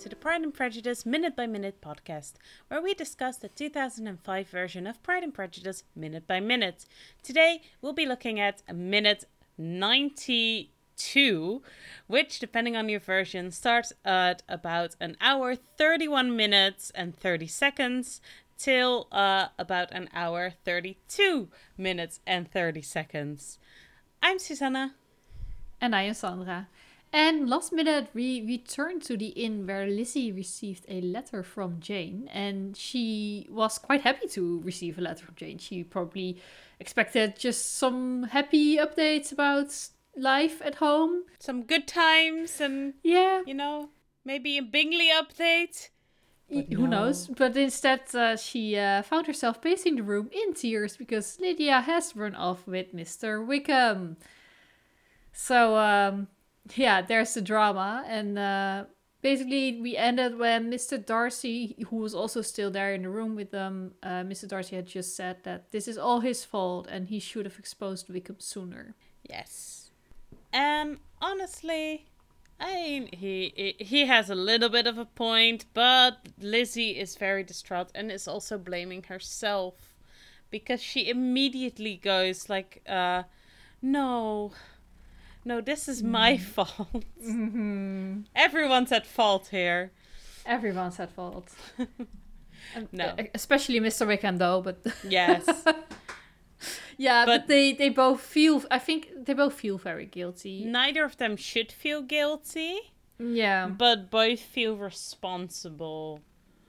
to the Pride and Prejudice Minute by Minute podcast, where we discuss the 2005 version of Pride and Prejudice minute by minute. Today, we'll be looking at minute 92, which, depending on your version, starts at about an hour, 31 minutes, and 30 seconds till uh, about an hour, 32 minutes, and 30 seconds. I'm Susanna. And I am Sandra. And last minute, we returned to the inn where Lizzie received a letter from Jane, and she was quite happy to receive a letter from Jane. She probably expected just some happy updates about life at home, some good times, and yeah, you know, maybe a Bingley update. Who no. knows? But instead, uh, she uh, found herself pacing the room in tears because Lydia has run off with Mr. Wickham. So, um, yeah, there's the drama. And uh, basically, we ended when Mr. Darcy, who was also still there in the room with them, uh, Mr. Darcy had just said that this is all his fault and he should have exposed Wickham sooner. Yes. And honestly, I mean, he he has a little bit of a point, but Lizzie is very distraught and is also blaming herself because she immediately goes like, uh, "No, no, this is my mm. fault. Mm-hmm. Everyone's at fault here. Everyone's at fault. no, especially Mr. Wickham, though. But yes, yeah, but, but, they they both feel. I think they both feel very guilty. Neither of them should feel guilty. Yeah, but both feel responsible.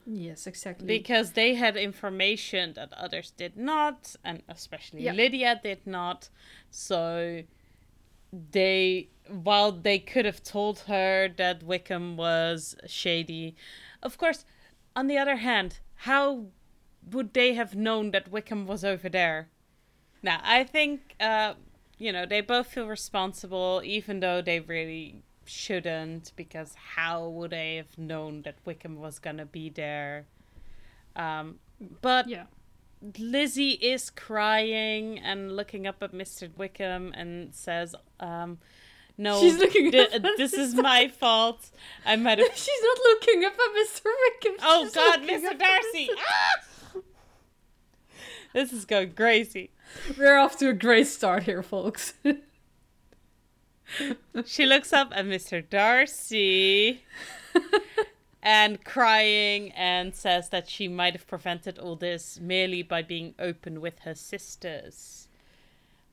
Yes, exactly. Because they had information that others did not, and especially Lydia did not. So they while they could have told her that Wickham was shady, of course, on the other hand, how would they have known that Wickham was over there? Now, I think uh, you know, they both feel responsible even though they really shouldn't because how would they have known that Wickham was going to be there? Um, but yeah Lizzie is crying and looking up at Mr. Wickham and says, um, no, She's looking th- this is my fault. I might have. She's not looking up at Mr. Wickham. Oh God, Mr. Darcy! Ah! this is going crazy. We're off to a great start here, folks. she looks up at Mr. Darcy and crying and says that she might have prevented all this merely by being open with her sisters.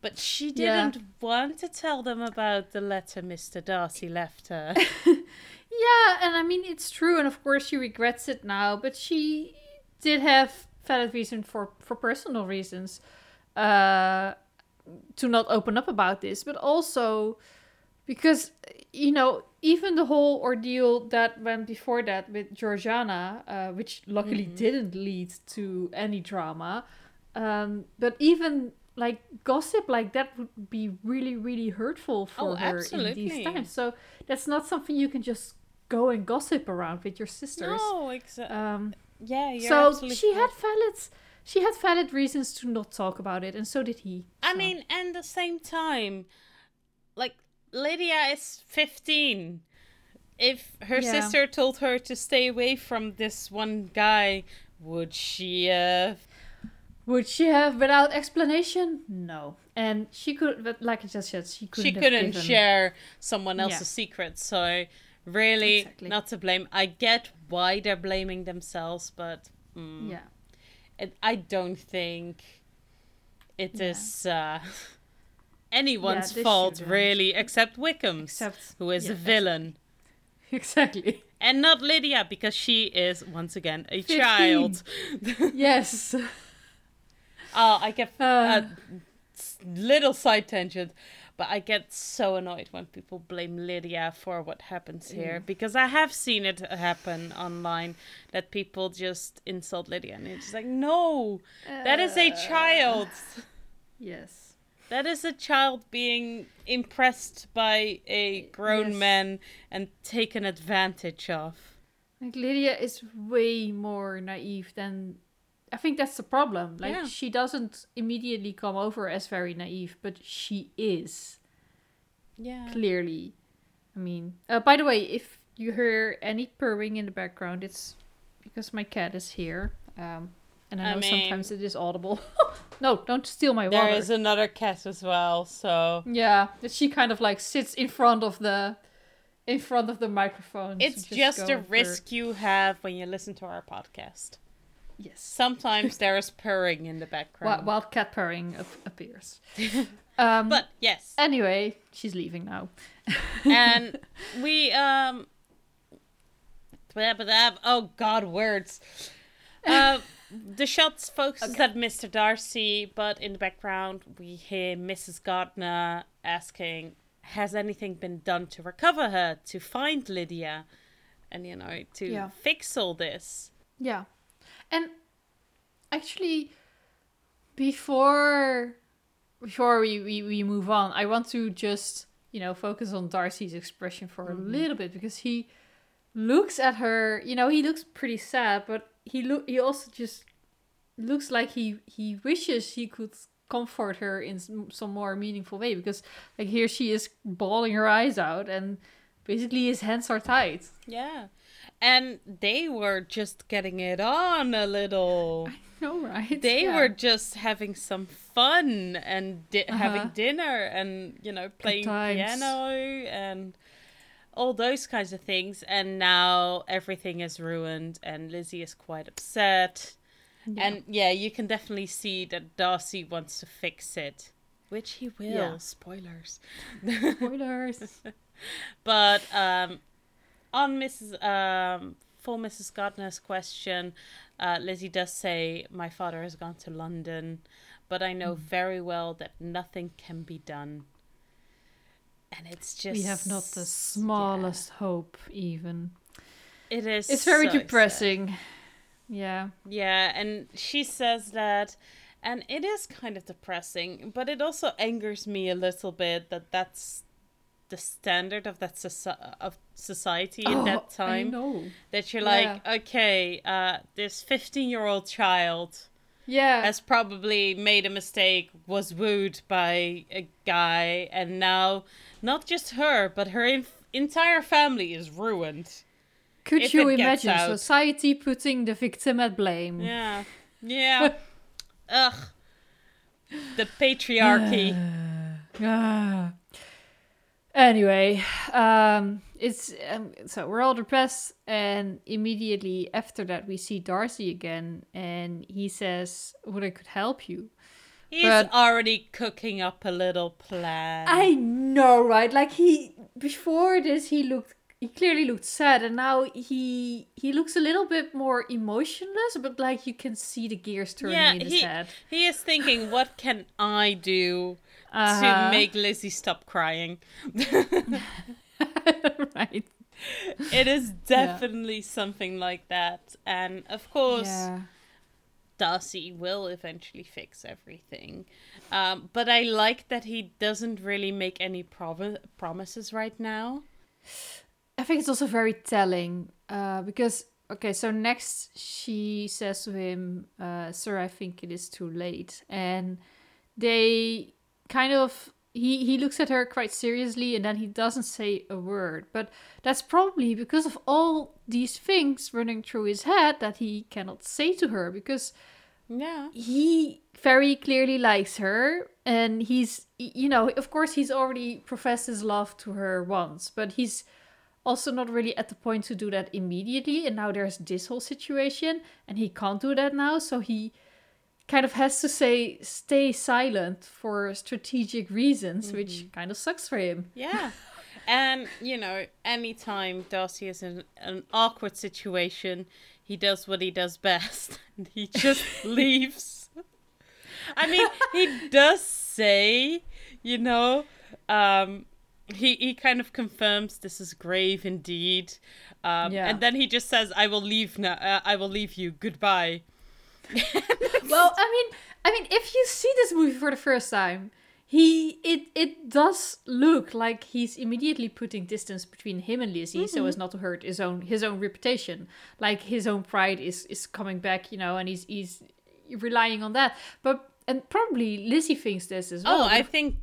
But she didn't yeah. want to tell them about the letter Mr. Darcy left her. yeah, and I mean, it's true, and of course she regrets it now, but she did have valid reason for, for personal reasons uh, to not open up about this, but also because, you know, even the whole ordeal that went before that with Georgiana, uh, which luckily mm-hmm. didn't lead to any drama, um, but even like gossip like that would be really, really hurtful for oh, her absolutely. in these times. So that's not something you can just go and gossip around with your sisters. No, exactly. Um, yeah, so she had valid she had valid reasons to not talk about it, and so did he. I mean, and the same time, like Lydia is 15. If her yeah. sister told her to stay away from this one guy, would she have? Would she have without explanation? No. And she could, but like I just said, she couldn't. She couldn't given... share someone else's yeah. secret. So really, exactly. not to blame. I get why they're blaming themselves, but mm, yeah, it, I don't think it yeah. is. Uh, anyone's yeah, fault, really, except Wickham's, except, who is yeah, a villain. Exactly. And not Lydia, because she is, once again, a 15. child. yes. Oh, I get uh, a little side tangent, but I get so annoyed when people blame Lydia for what happens here mm. because I have seen it happen online that people just insult Lydia and it's like, no, uh, that is a child. Yes. That is a child being impressed by a grown yes. man and taken advantage of. Like Lydia is way more naive than I think that's the problem. Like yeah. she doesn't immediately come over as very naive, but she is. Yeah. Clearly. I mean, uh, by the way, if you hear any purring in the background, it's because my cat is here. Um, and I I know mean- sometimes it is audible. no, don't steal my There water. is another cat as well, so Yeah, she kind of like sits in front of the in front of the microphone. it's to just go a risk you have when you listen to our podcast. Yes. Sometimes there is purring in the background. wild cat purring ap- appears. um, But yes. anyway, she's leaving now. and we um oh god words uh the shots focuses at mr darcy but in the background we hear mrs gardiner asking has anything been done to recover her to find lydia and you know to Yeah. fix all this Yeah. And actually before before we, we, we move on, I want to just, you know, focus on Darcy's expression for a mm-hmm. little bit because he looks at her, you know, he looks pretty sad, but he look he also just looks like he he wishes he could comfort her in some, more meaningful way because like here she is bawling her eyes out and basically his hands are tied. yeah and they were just getting it on a little No, right? they Yeah. were just having some fun and di- having Uh-huh. dinner and you know playing piano and all those kinds of things and now everything is ruined and lizzie is quite upset Yeah. and yeah you can definitely see that darcy wants to fix it which he will Yeah. spoilers spoilers. but um, on Mrs. Um, for Mrs. Gardiner's question, uh, Lizzie does say, "My father has gone to London, but I know very well that nothing can be done." And it's just we have not the yeah, smallest hope even it is. it's very so sad. depressing yeah Yeah, and she says that, and it is kind of depressing, but it also angers me a little bit that that's the standard of that soci- of society in that Oh, I time. know. that you're like, okay, uh, this 15 year old child yeah has probably made a mistake, was wooed by a guy, and now not just her, but her inf- entire family is ruined. could you imagine society putting the victim at blame Yeah. Yeah. Ugh. The patriarchy. Ah. Anyway, um, it's um, so we're all depressed, and immediately after that, we see Darcy again, and he says, "What I could help you." He's But- already cooking up a little plan. I know, right? Like he before this, he looked he clearly looked sad, and now he he looks a little bit more emotionless, but like you can see the gears turning yeah, in his he, head. he is thinking, what can I do Uh-huh. to make Lizzie stop crying? right? it is definitely something like that. And of course, Yeah. Darcy will eventually fix everything. Um, but I like that he doesn't really make any provi- promises right now. I think it's also very telling uh, because okay, so next she says to him, uh, "Sir, I think it is too late," and they kind of he he looks at her quite seriously, and then he doesn't say a word. But that's probably because of all these things running through his head that he cannot say to her because Yeah. he very clearly likes her and he's you know of course he's already professed his love to her once but he's also not really at the point to do that immediately and now there's this whole situation and he can't do that now so he kind of has to say stay silent for strategic reasons which kind of sucks for him Yeah. And, you know, anytime Darcy is in an awkward situation, he does what he does best. And he just leaves. I mean, he does say, you know, um, he, he kind of confirms this is grave indeed. Um, Yeah. And then he just says, I will leave now. Uh, I will leave you. Goodbye. well i mean i mean if you see this movie for the first time he it it does look like he's immediately putting distance between him and Lizzie so as mm-hmm. not to hurt his own his own reputation like his own pride is is coming back you know and he's he's relying on that but and probably Lizzie thinks this as well Oh, I think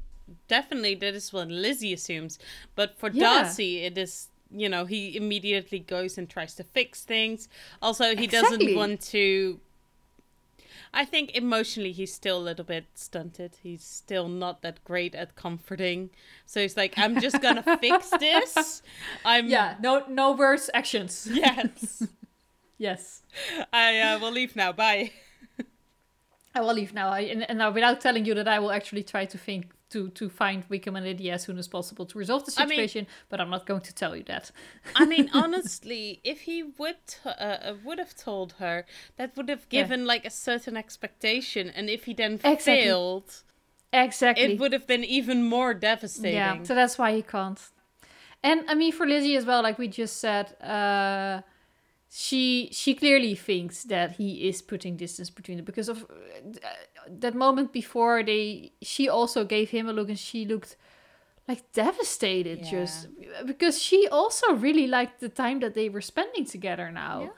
definitely that is what Lizzie assumes. But for Yeah. Darcy, it is you know, he immediately goes and tries to fix things. Also, he Exactly. doesn't want to. I think emotionally he's still a little bit stunted. He's still not that great at comforting. So he's like, I'm just gonna fix this. I'm Yeah, no no words, actions. Yes. Yes. I uh, will leave now. Bye. I will leave now. I, and, and now, without telling you that I will actually try to think to to find Wickham and Lydia as soon as possible to resolve the I mean- situation. but I'm not going to tell you that. I mean, honestly, if he would uh, uh, would have told her, that would have Yeah. given like a certain expectation, and if he then Exactly. failed, Exactly. it would have been even more devastating. Yeah, so that's why he can't. And I mean, for Lizzie as well, like we just said, uh, she she clearly thinks that he is putting distance between them because of uh, that moment before they. She also gave him a look, and she looked like devastated, Yeah. just because she also really liked the time that they were spending together now.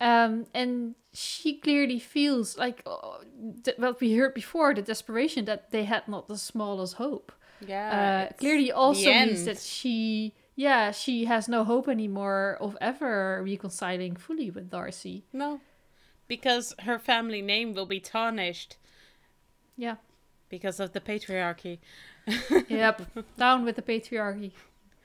Um, and she clearly feels like uh, th- what we heard before the desperation that they had not the smallest hope Yeah. uh, clearly also means that she yeah she has no hope anymore of ever reconciling fully with darcy. No, because her family name will be tarnished. Yeah. Because of the patriarchy. yep. Down with the patriarchy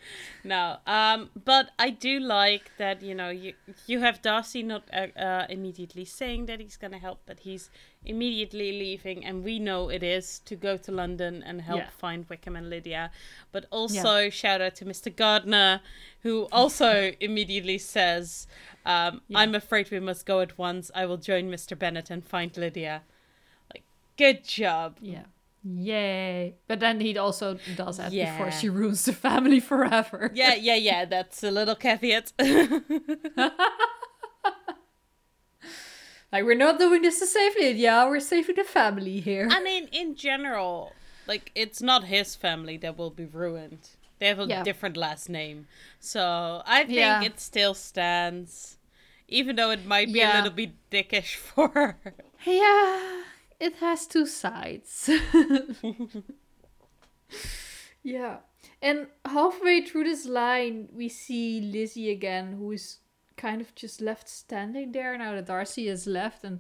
No, um, but I do like that you know you you have Darcy not uh, uh, immediately saying that he's gonna help, but he's immediately leaving, and we know it is to go to London and help Yeah. find Wickham and Lydia. But also shout out to Mr. Gardiner, who also immediately says, um, Yeah. "I'm afraid we must go at once. I will join Mr. Bennet and find Lydia." Like, good job. yeah yay but then he also does that Yeah. before she ruins the family forever Yeah, yeah, yeah. That's a little caveat. like we're not doing this to save lydia we're saving the family here I mean, in general, like it's not his family that will be ruined. They have a Yeah. different last name, so I think Yeah. it still stands, even though it might be a little bit dickish for her. Yeah, it has two sides. yeah. And halfway through this line, we see Lizzie again, who is kind of just left standing there now that Darcy has left, and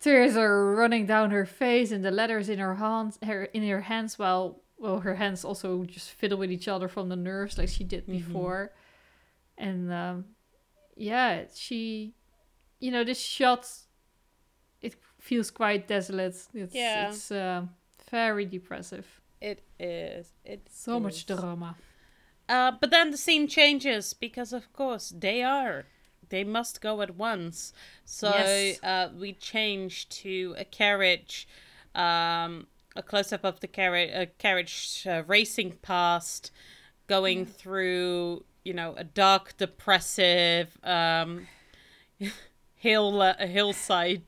tears are running down her face, and the letters in her hands, her in her hands, while well, her hands also just fiddle with each other from the nerves, like she did Mhm. before. And um, yeah, she, you know, this shot feels quite desolate. It's, Yeah. it's um very depressive. It is. It's So much drama. Uh, but then the scene changes because, of course, they are. They must go at once. So Yes. uh, we change to a carriage, um, a close up of the carriage, a carriage uh, racing past, going through, you know, a dark, depressive um, hill, uh, hillside.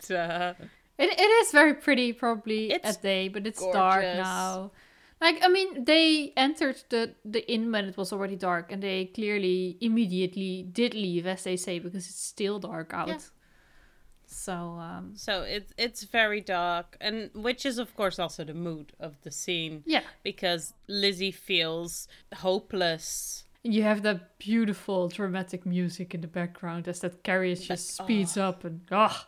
It, it is very pretty, probably It's at day, but it's dark now. Like I mean, they entered the the inn when it was already dark, and they clearly immediately did leave, as they say, because it's still dark out. Yeah. So um, so it's it's very dark, and which is of course also the mood of the scene. yeah, because Lizzie feels hopeless. you have that beautiful dramatic music in the background as that carriage just speeds up, and ah,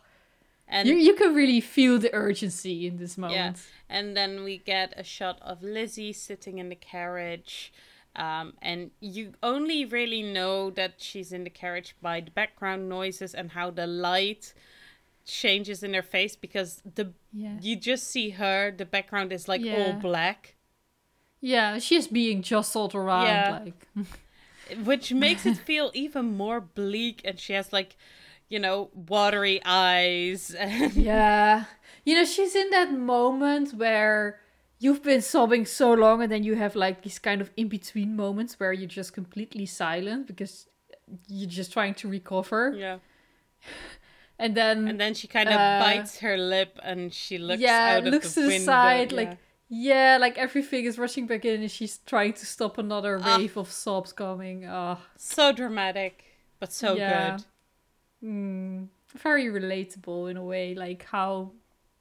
And you you can really feel the urgency in this moment. yeah, and then we get a shot of Lizzie sitting in the carriage. Um, and you only really know that she's in the carriage by the background noises and how the light changes in her face because the Yeah. you just see her the background is like all black Yeah, she's being jostled around Yeah. like which makes it feel even more bleak and she has like you know watery eyes and Yeah. You know, she's in that moment where you've been sobbing so long and then you have like these kind of in between moments where you're just completely silent because you're just trying to recover. yeah And then And then she kind of Uh, bites her lip and she looks yeah, out of looks the to the side yeah. like yeah, like everything is rushing back in and she's trying to stop another Ah. wave of sobs coming. Ah. so dramatic, but so Yeah. good. Mm, very relatable in a way, like how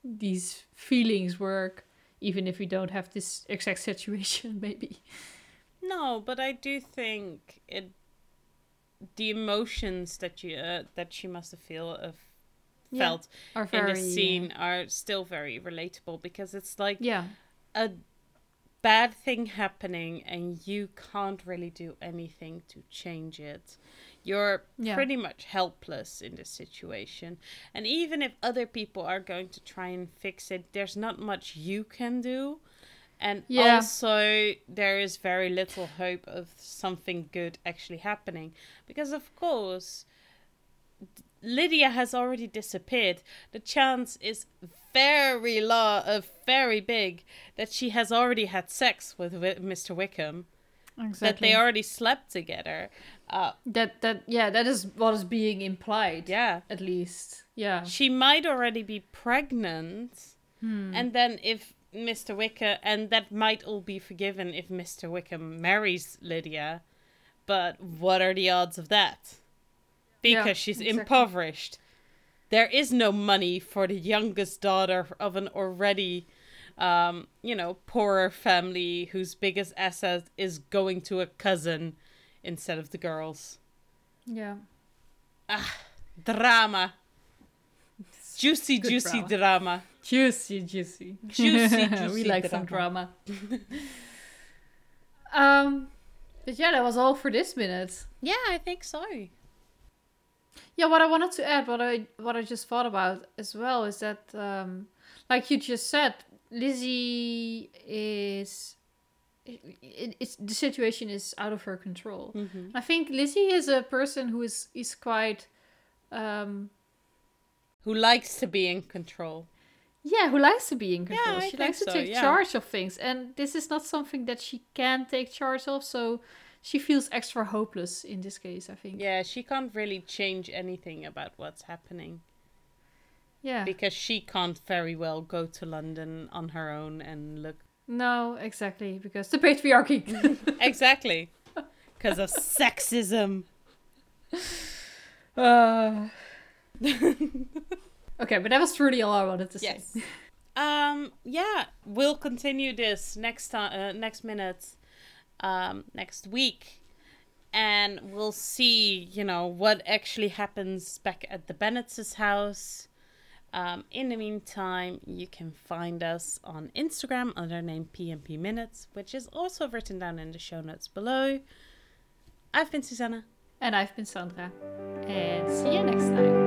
these feelings work, even if we don't have this exact situation, maybe. No, but I do think it the emotions that you uh, that she must have feel of Yeah, felt Are in very, the scene are still very relatable because it's like Yeah. a bad thing happening and you can't really do anything to change it. You're Yeah. pretty much helpless in this situation. And even if other people are going to try and fix it, there's not much you can do. And Yeah. also, there is very little hope of something good actually happening. Because, of course, Lydia has already disappeared. The chance is very low, uh, very big that she has already had sex with Wi- Mr. Wickham. Exactly. That they already slept together. Uh, that that yeah, that is what is being implied. yeah. At least. Yeah. She might already be pregnant. Hmm. And then if Mr. Wickham, and that might all be forgiven if Mr. Wickham marries Lydia. But what are the odds of that? Yeah, Because she's exactly. impoverished. There is no money for the youngest daughter of an already, um, you know, poorer family whose biggest asset is going to a cousin instead of the girls. Yeah. Ah drama. Juicy, Good juicy drama. drama. Juicy, juicy. Juicy, we juicy like some drama. um, but yeah, that was all for this minute. Yeah, I think so. Yeah, what I wanted to add, what I what I just thought about as well, is that, um, like you just said, Lizzie is, it, it's the situation is out of her control. Mm-hmm. I think Lizzie is a person who is is quite, um, Who likes to be in control. yeah, who likes to be in control. I she likes to take yeah. charge of things, and this is not something that she can take charge of. So she feels extra hopeless in this case. I think. Yeah, she can't really change anything about what's happening Yeah. because she can't very well go to London on her own and look. no, exactly because the patriarchy. exactly. Because of sexism. Uh, okay, but that was truly all I wanted to say. Yes. um. Yeah, we'll continue this next time. Uh, next minute. Um. Next week. And we'll see, you know, what actually happens back at the Bennet's house. Um, in the meantime, you can find us on Instagram under name PNP Minutes, which is also written down in the show notes below. I've been Susanna. And I've been Sandra. And see you next time.